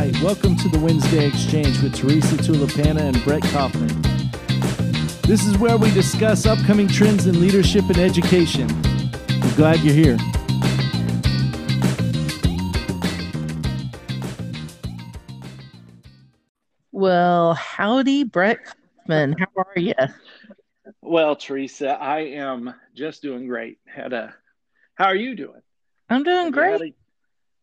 Hi, welcome to the Wednesday Exchange with Teresa Tulipana and Brett Kaufman. This is where we discuss upcoming trends in leadership and education. We're glad you're here. Well, howdy, Brett Kaufman. How are you? Well, Teresa, I am just doing great. Had a, how are you doing? I'm doing great. a-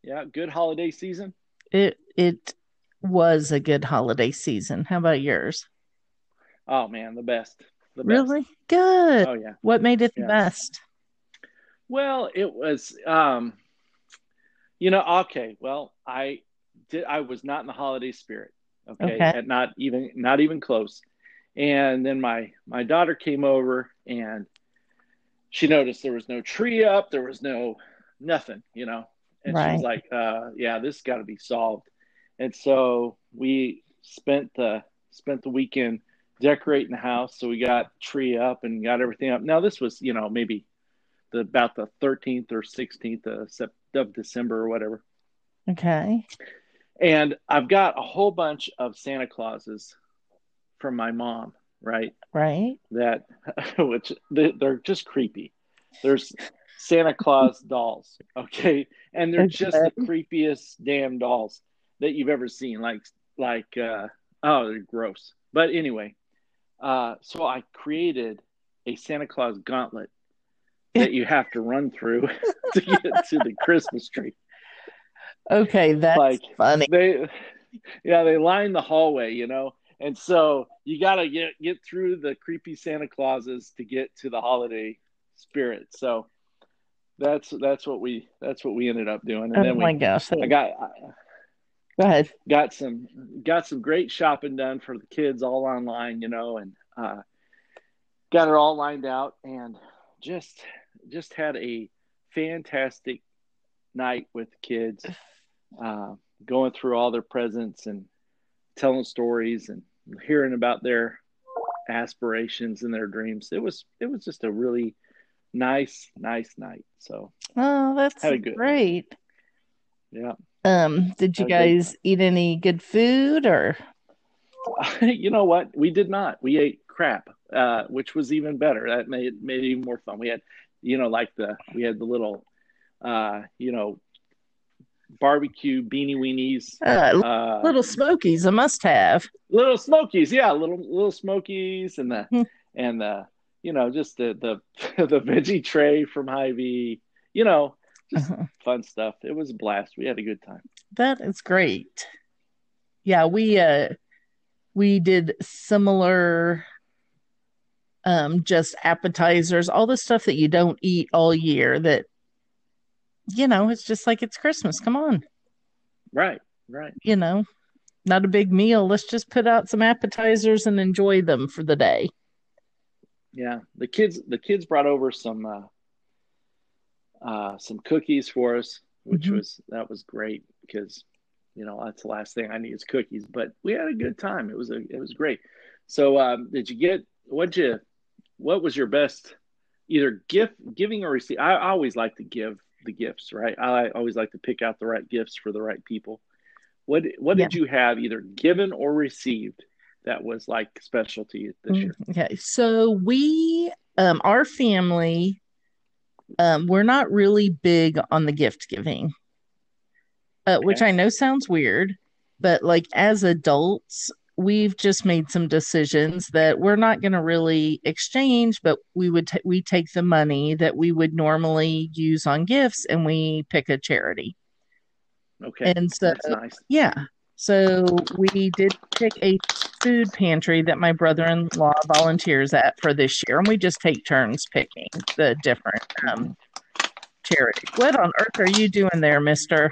yeah, good holiday season. It it was a good holiday season. How about yours? Oh man, the best. The best. Really good. Oh yeah. What made it the Yeah. best? Well, it was um you know, okay, well, I did I was not in the holiday spirit. Okay. Okay. And not even not even close. And then my my daughter came over and she noticed there was no tree up, there was no nothing, you know. And she Right. was like, uh, yeah, this got to be solved. And so we spent the spent the weekend decorating the house. So we got tree up and got everything up. Now this was, you know, maybe the about the 13th or 16th of, of December or whatever. Okay. And I've got a whole bunch of Santa Clauses from my mom, right? Right. That which they're just creepy. There's Santa Claus dolls, okay, and they're just the creepiest damn dolls that you've ever seen. Like like uh, oh, they're gross. But anyway, uh, so I created a Santa Claus gauntlet that you have to run through to get to the Christmas tree. Okay, that's Like, funny. they yeah they line the hallway you know and so you got to get get through the creepy santa clauses to get to the holiday spirit so that's that's what we that's what we ended up doing and Oh then my we gosh. i got I Go ahead. got some got some great shopping done for the kids all online you know and uh got it all lined out and just just had a fantastic night with the kids uh, going through all their presents and telling stories and hearing about their aspirations and their dreams. It was it was just a really nice nice night. So Oh, that's Had a good- great. yeah, Um, did you Had guys eat any good food or you know what? We did not. We ate crap, uh, which was even better. That made made it even more fun. We had you know like the we had the little uh, you know barbecue beanie weenies. uh, Uh, little smokies? A must have. little smokies yeah little little smokies and the Hmm. and the you know just the the the veggie tray from Hy-Vee you know just Uh-huh. fun stuff it was a blast we had a good time That is great. Yeah, we uh we did similar um just appetizers, all the stuff that you don't eat all year that you know, it's just like it's Christmas. Come on. right right You know, not a big meal. Let's just put out some appetizers and enjoy them for the day. Yeah. The kids the kids brought over some uh uh some cookies for us which Mhm. was that was great because you know that's the last thing I need is cookies but we had a good time. It was a it was great. So um did you get what you what was your best either gift giving or receive I, I always like to give the gifts right? I always like to pick out the right gifts for the right people. What what did you have either given or received that was like special to you this year. Okay, so we, um, our family, um, we're not really big on the gift giving, uh, which I know sounds weird, but like as adults, we've just made some decisions that we're not going to really exchange, but we would ta we take the money that we would normally use on gifts and we pick a charity. okay. And so that's nice. yeah. So we did pick a food pantry that my brother-in-law volunteers at for this year, and we just take turns picking the different um, charities. What on earth are you doing there, Mister?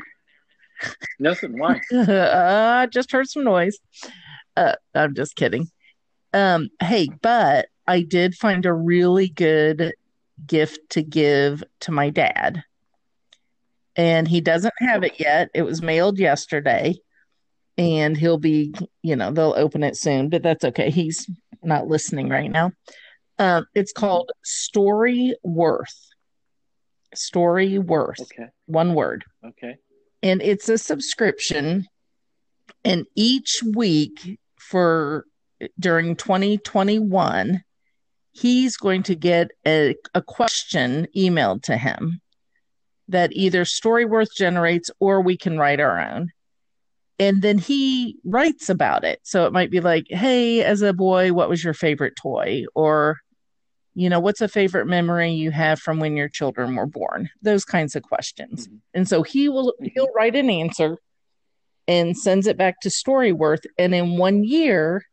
nothing why uh, I just heard some noise. Uh, I'm just kidding. Um, hey, but I did find a really good gift to give to my dad. And he doesn't have it yet. It was mailed yesterday. And he'll be, you know, they'll open it soon, but that's okay. He's not listening right now. Um, it's called Storyworth. Story Worth, okay one word okay and it's a subscription And each week for during 2021, he's going to get a, a question emailed to him that either Storyworth generates or we can write our own. And then he writes about it. So it might be like, hey, as a boy, what was your favorite toy? Or, you know, what's a favorite memory you have from when your children were born? Those kinds of questions. Mhm. And so he will he'll write an answer and sends it back to Storyworth. And in one year,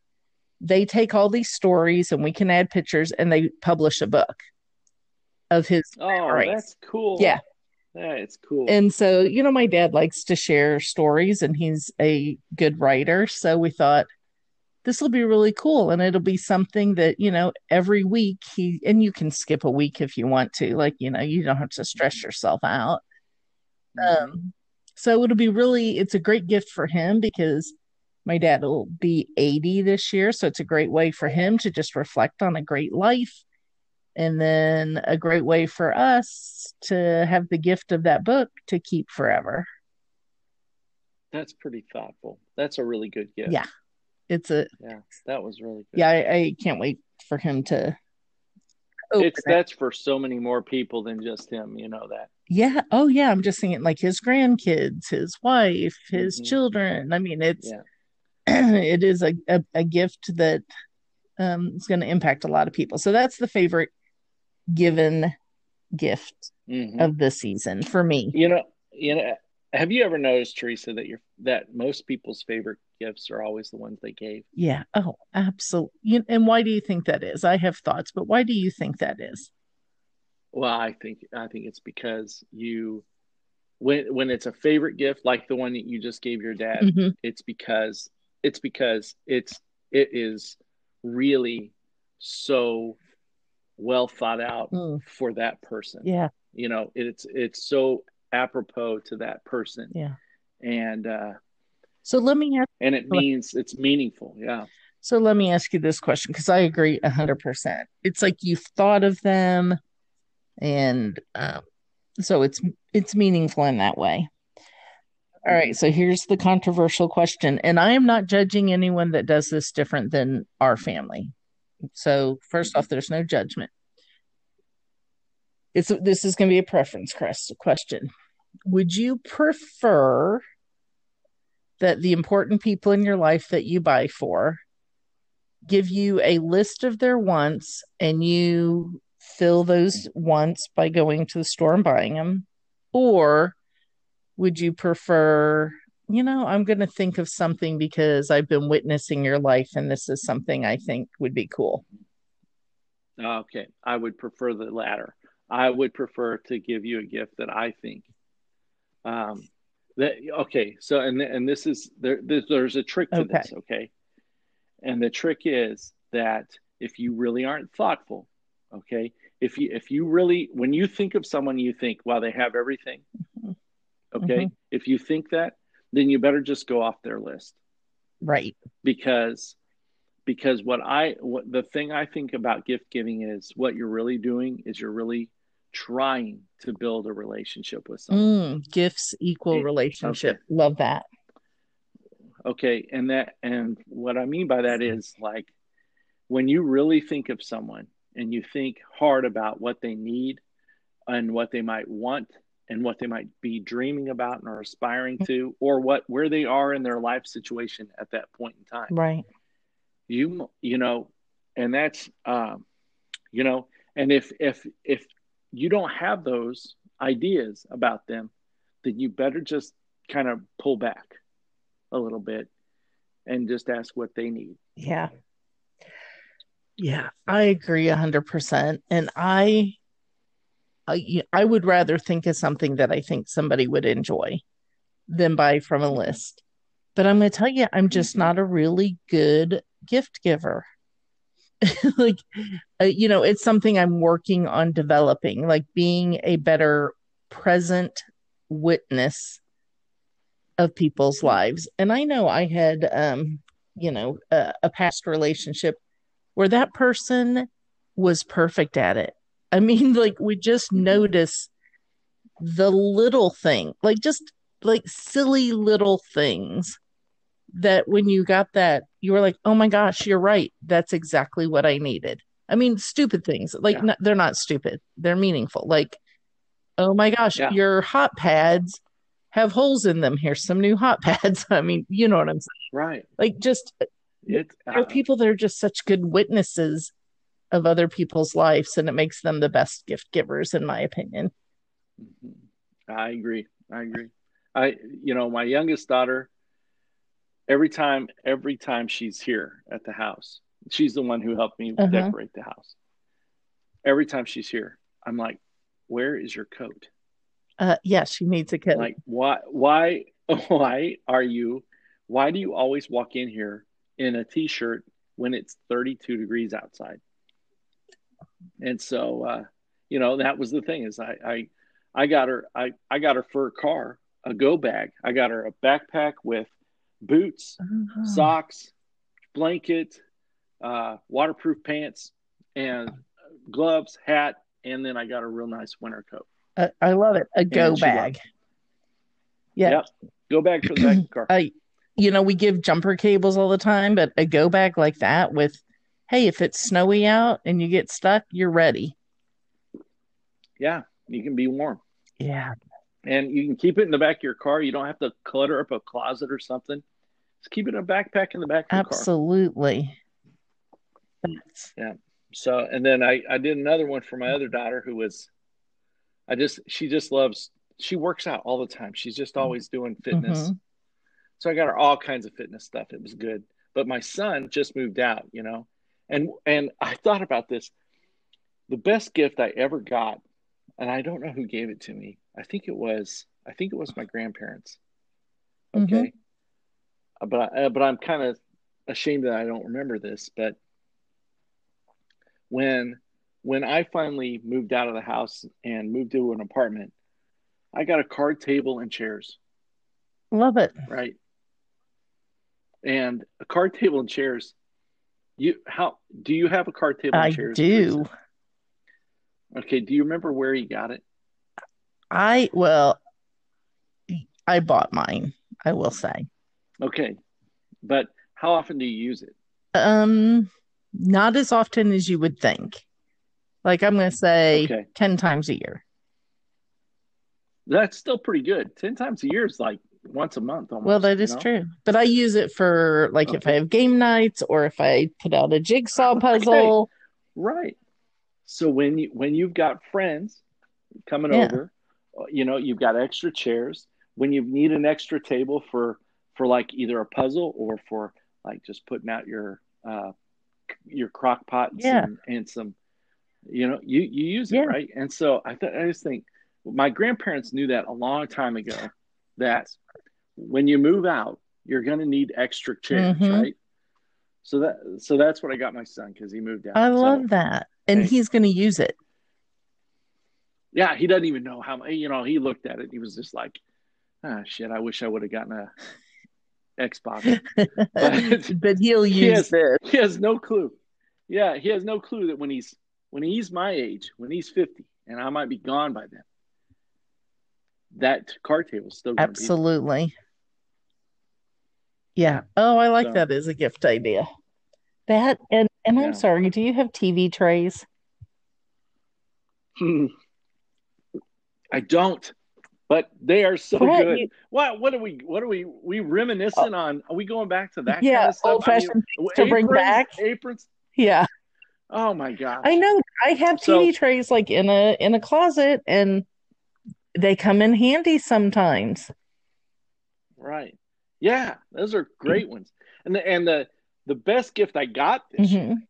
they take all these stories and we can add pictures and they publish a book of his Oh, memories. that's cool. Yeah. That's cool. And so, you know, my dad likes to share stories and he's a good writer. So we thought this will be really cool. And it'll be something that, you know, every week he, and you can skip a week if you want to. Like, you know, you don't have to stress yourself out. Mhm. Um, so it'll be really, it's a great gift for him because my dad will be 80 this year. So it's a great way for him to just reflect on a great life. And then a great way for us to have the gift of that book to keep forever. That's pretty thoughtful. That's a really good gift. Yeah. It's a, Yeah, that was really good. yeah, I, I can't wait for him to it's it. that's for so many more people than just him. You know that. Yeah. Oh, yeah. I'm just thinking like his grandkids, his wife, his Mhm. children. I mean, it's, Yeah. it is a, a, a gift that um, is going to impact a lot of people. So that's the favorite given gift Mhm. of the season for me. You know, you know. Have you ever noticed, Teresa, that your that most people's favorite gifts are always the ones they gave? Yeah. Oh, absolutely. And why do you think that is? I have thoughts, but why do you think that is? Well, I think I think it's because you when when it's a favorite gift like the one that you just gave your dad, Mhm. it's because it's because it's it is really so well thought out Mm. for that person. Yeah. You know, it's it's so apropos to that person. Yeah. And uh So let me ask, and it means it's meaningful. Yeah. so let me ask you this question because I agree a hundred percent. It's like you've thought of them, and um, so it's it's meaningful in that way. All right, so here's the controversial question, and I am not judging anyone that does this different than our family. So first off, there's no judgment. It's this is going to be a preference question. Would you prefer that the important people in your life that you buy for give you a list of their wants and you fill those wants by going to the store and buying them? Or would you prefer, you know, I'm going to think of something because I've been witnessing your life and this is something I think would be cool? Okay. I would prefer the latter. I would prefer to give you a gift that I think um that okay, so and and this is there there's, a trick to Okay. this, okay? And the trick is that if you really aren't thoughtful, okay? If you if you really when you think of someone you think, wow, they have everything. Mhm. Okay? If you think that, then you better just go off their list Right. because because what I what the thing I think about gift giving is what you're really doing is you're really trying to build a relationship with someone. Mm, gifts equal Okay. relationship. Love that. Okay, and that and what I mean by that is like when you really think of someone and you think hard about what they need and what they might want and what they might be dreaming about and are aspiring to or what where they are in their life situation at that point in time. Right. you you know and that's um you know and if if if you don't have those ideas about them then you better just kind of pull back a little bit and just ask what they need Yeah. Yeah, I agree a hundred percent. And I, I, I would rather think of something that I think somebody would enjoy than buy from a list. But I'm going to tell you, I'm just Mhm. not a really good gift giver. like, uh, you know, it's something I'm working on developing, like being a better present witness of people's lives. And I know I had, um, you know, a, a past relationship where that person was perfect at it. I mean, like we just notice the little thing, like just like silly little things that when you got that, you were like, oh my gosh, you're right. That's exactly what I needed. I mean, stupid things. Like, Yeah. they're not stupid, they're meaningful. Like, oh my gosh, Yeah. your hot pads have holes in them. Here's some new hot pads. I mean, you know what I'm saying? Right. Like, just It. there are uh, people that are just such good witnesses of other people's lives, and it makes them the best gift givers, in my opinion. Mhm. I agree. I agree. I, you know, my youngest daughter, every time, every time she's here at the house, she's the one who helped me Uh-huh. decorate the house. Every time she's here, I'm like, where is your coat? Uh, yeah, she needs a kid. Like, why, why, why are you, why do you always walk in here in a t-shirt when it's 32 degrees outside? And so, uh, you know, that was the thing is I, I, I got her, I, I got her for a car, a go bag. I got her a backpack with boots, Oh. socks, blanket, uh, waterproof pants, and gloves, hat, and then I got a real nice winter coat. I, I love it. A go bag. Yeah. Yep. Go bag for the back of the car. I, you know, we give jumper cables all the time, but a go bag like that with, hey, if it's snowy out and you get stuck, you're ready. Yeah, you can be warm. Yeah. And you can keep it in the back of your car. You don't have to clutter up a closet or something. Just keep it in a backpack in the back of. Absolutely. That's, So, and then I, I did another one for my other daughter who was, I just, she just loves, she works out all the time. She's just always doing fitness. Mhm. So I got her all kinds of fitness stuff. It was good. But my son just moved out, you know, and, and I thought about this. The best gift I ever got, and I don't know who gave it to me. I think it was, I think it was my grandparents. Okay. Uh, But, I, uh, but I'm kind of ashamed that I don't remember this, but when when I finally moved out of the house and moved to an apartment, I got a card table and chairs, love it. right? And a card table and chairs. You how do you have a card table I chairs? do. Okay, do you remember where you got it? I, well, I bought mine, I will say. Okay. But how often do you use it? Um, not as often as you would think. Like I'm going to say Okay. 10 times a year. That's still pretty good. 10 times a year is like once a month almost. Well, that is you know? true. But I use it for like if I have game nights or if I put out a jigsaw puzzle. Right. So when you when you've got friends coming Yeah. over, uh, you know, you've got extra chairs. When you need an extra table for for like either a puzzle or for like just putting out your uh your crock pot and, Yeah. some, and some you know, you you use it, Yeah. right? And so I thought I just think my grandparents knew that a long time ago that when you move out, you're going to need extra chairs, Mhm. right? So that so that's what I got my son because he moved out. I So- love that. And Hey. he's going to use it. yeah, he doesn't even know how. You know, he looked at it. He was just like, "Ah, shit! I wish I would have gotten a Xbox." But but he'll he use has- this. he has no clue. Yeah, he has no clue that when he's when he's my age, when he's fifty, and I might be gone by then, that card table's still going to be. Absolutely. Yeah. Oh, I like So- that as a gift idea. That and and Yeah. I'm sorry, do you have TV trays? Hmm. I don't, but they are so Brett, good. you- what what are we what are we we reminiscing on? Are we going back to that Yeah, kind of stuff? old-fashioned I mean, to bring back. aprons. Yeah. Oh my god! I know. I have So- TV trays like in a in a closet and they come in handy sometimes. Right. Yeah, those are great ones. And the and the the best gift I got this year Mhm.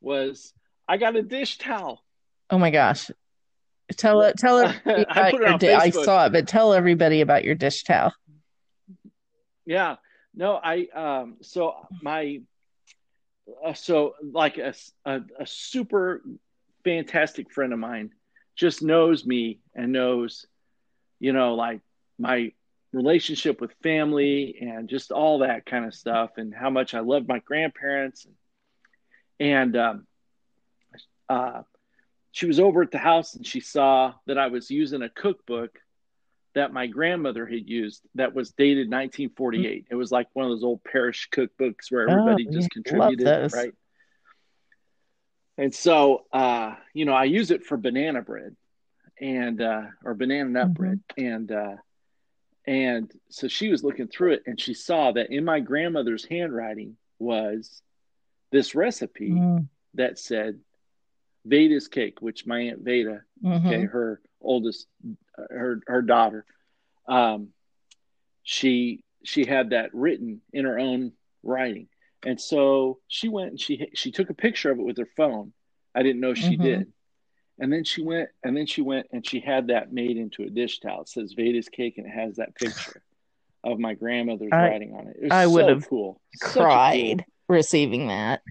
was I got a dish towel. Oh my gosh. Tell it tell everybody I put it on di- I saw it, but tell everybody about your dish towel. Yeah. No, I um so my uh, so like a a super fantastic friend of mine just knows me and knows you know like my relationship with family and just all that kind of stuff and how much I love my grandparents and um uh she was over at the house and she saw that I was using a cookbook that my grandmother had used that was dated 1948. It was like one of those old parish cookbooks where everybody Oh, just contributed, right? And so, uh, you know, I use it for banana bread and uh, or banana nut Mhm. bread, and uh, and so she was looking through it and she saw that in my grandmother's handwriting was this recipe Mm, that said Veda's cake, which my aunt Veda mhm. okay, her oldest, uh, her her daughter, um, she she had that written in her own writing, and so she went and she she took a picture of it with her phone. I didn't know she Mhm. did, and then she went and then she went and she had that made into a dish towel. It says Veda's cake, and it has that picture of my grandmother's I- writing on it. It was I so cool, Such a cool- Cried receiving that.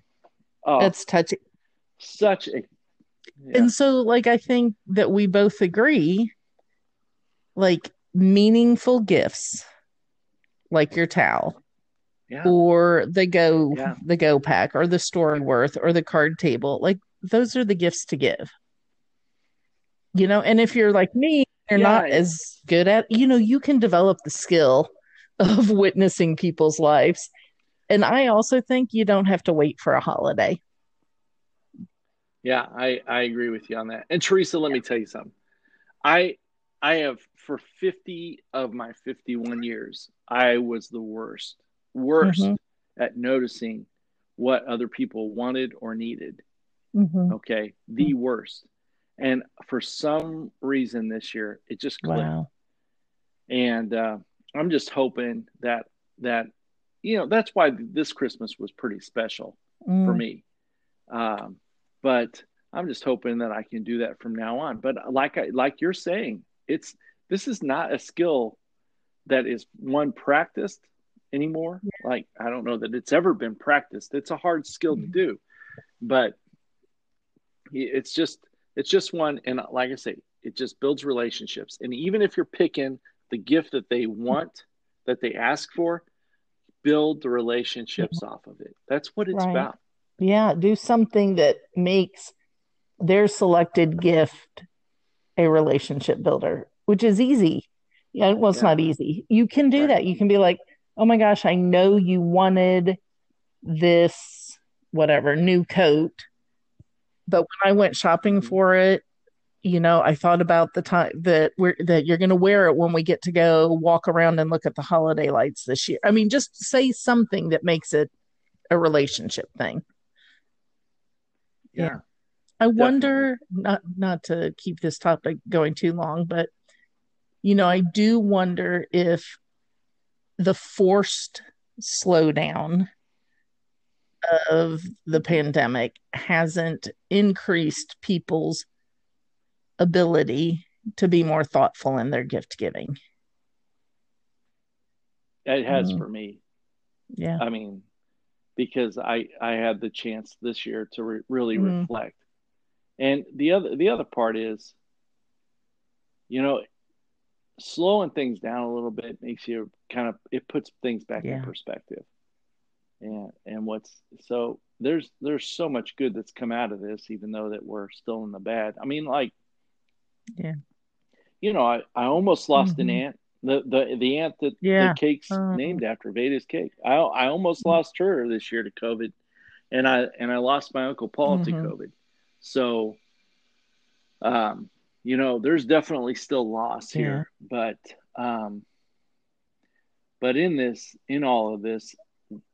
oh, That's touching. such a yeah. And so, like, I think that we both agree, like, meaningful gifts, like your towel, yeah. or the go, Yeah. the go pack, or the Storyworth, or the card table. Like, those are the gifts to give. You know, and if you're like me, you're Yeah. not as good at, you know, you can develop the skill of witnessing people's lives. And I also think you don't have to wait for a holiday. Yeah, I, I agree with you on that. And Teresa, let me tell you something. I I have for 50 of my 51 years, I was the worst, worst Mhm. at noticing what other people wanted or needed. Mhm. Okay. The worst. And for some reason this year, it just clicked. Wow. And uh, I'm just hoping that that you know that's why this Christmas was pretty special for Mm. me. Um, but I'm just hoping that I can do that from now on. But like I like you're saying, it's this is not a skill that is one practiced anymore. Like I don't know that it's ever been practiced. It's a hard skill to do, but it's just it's just one. And like I say, it just builds relationships. And even if you're picking the gift that they want, that they ask for, build the relationships off of it. That's what it's Right. about. Yeah, do something that makes their selected gift a relationship builder, which is easy. Yeah, well, it's Yeah. not easy. You can do Right. that. You can be like, oh my gosh, I know you wanted this, whatever, new coat. But when I went shopping Mhm. for it, you know, I thought about the time that we're that you're going to wear it when we get to go walk around and look at the holiday lights this year. I mean, just say something that makes it a relationship thing. Yeah. I wonder not not to keep this topic going too long, but you know, I do wonder if the forced slowdown of the pandemic hasn't increased people's ability to be more thoughtful in their gift giving. It has Mhm. for me. Yeah. I mean, because I I had the chance this year to re- really Mhm. reflect. And the other the other part is, you know, slowing things down a little bit makes you kind of it puts things back in perspective. And and what's so there's there's so much good that's come out of this, even though that we're still in the bad. I mean, like, Yeah. you know, I I almost lost an Mhm. aunt. The the the aunt that Yeah. the cake's Oh. named after, Veda's cake. I I almost lost her this year to COVID, and I and I lost my uncle Paul to Mhm. COVID. So, um, you know, there's definitely still loss here, but um, but in this, in all of this,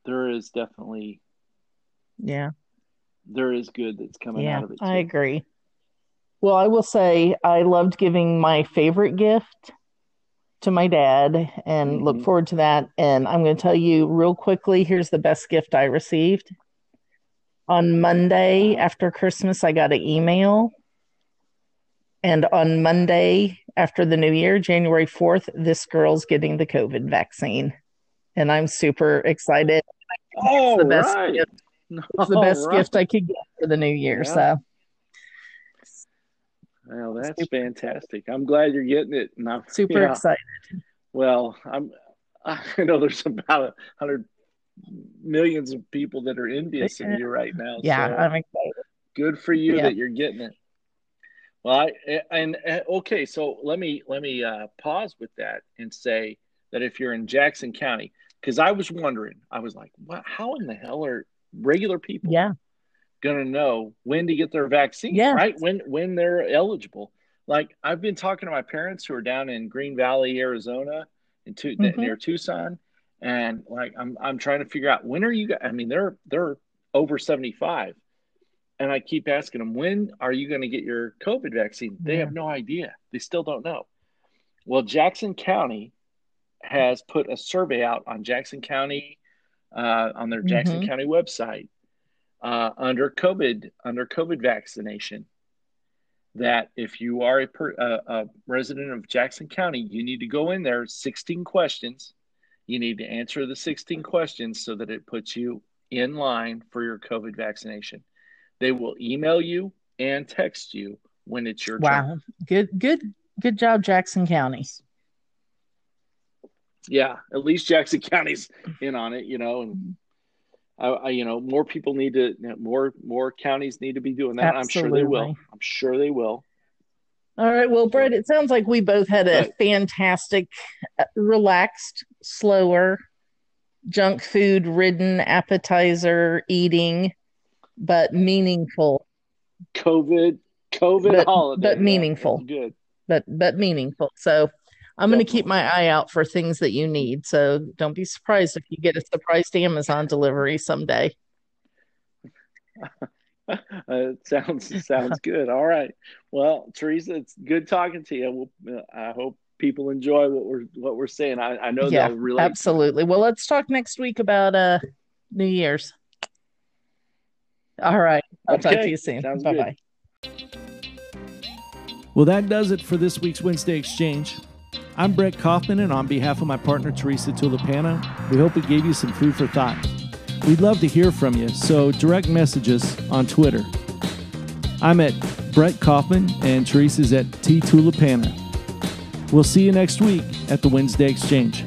there is definitely Yeah. there is good that's coming Yeah, out of it. I agree. Well, I will say I loved giving my favorite gift to my dad and look Mhm. forward to that. And I'm going to tell you real quickly here's the best gift I received. On Monday after Christmas, I got an email. And on Monday after the new year, January 4th, this girl's getting the COVID vaccine. And I'm super excited. All the best right. gift. It's the best right. gift I could get for the new year. Yeah. So, Well, that's fantastic. I'm glad you're getting it. And I'm super excited. Well, I'm. I know there's about a hundred millions of people that are envious of you right now. Yeah, so I'm excited. good for you Yeah. that you're getting it. Well, I, and, and okay, so let me let me uh, pause with that and say that if you're in Jackson County, because I was wondering, I was like, what, how in the hell are regular people Yeah. going to know when to get their vaccine? Yeah. Right when when they're eligible. Like I've been talking to my parents who are down in Green Valley, Arizona, in tu- Mhm. near Tucson, and like I'm I'm trying to figure out when are you? I mean, they're they're over seventy five, and I keep asking them when are you going to get your COVID vaccine? They Yeah. have no idea. They still don't know. Well, Jackson County has put a survey out on Jackson County uh, on their Jackson Mhm. County website uh, under COVID under COVID vaccination that if you are a, per, a, a resident of Jackson County, you need to go in there 16 questions. You need to answer the 16 questions so that it puts you in line for your COVID vaccination. They will email you and text you when it's your turn. Wow. Good good good job, Jackson County. Yeah, at least Jackson County's in on it, you know, and I, I you know, more people need to, more more counties need to be doing that. I'm sure they will. I'm sure they will. All right. Well, Brett, it sounds like we both had a fantastic, uh, relaxed, slower, junk food ridden appetizer eating, but meaningful, COVID, COVID But- holiday, but meaningful. that's good. but but meaningful. So I'm going to keep my eye out for things that you need. So don't be surprised if you get a surprised Amazon delivery someday. Uh, it sounds sounds good. All right. Well, Teresa, it's good talking to you. We'll, uh, I hope people enjoy what we're what we're saying. I, I know yeah, they'll relate. absolutely. Well, let's talk next week about uh New Year's. All right. I'll talk to you soon. Bye bye. Well, that does it for this week's Wednesday Exchange. I'm Brett Kaufman, and on behalf of my partner Teresa Tulipana, we hope we gave you some food for thought. We'd love to hear from you, so direct messages on Twitter. I'm at Brett Kaufman, and Teresa's at T Tulipana. We'll see you next week at the Wednesday Exchange.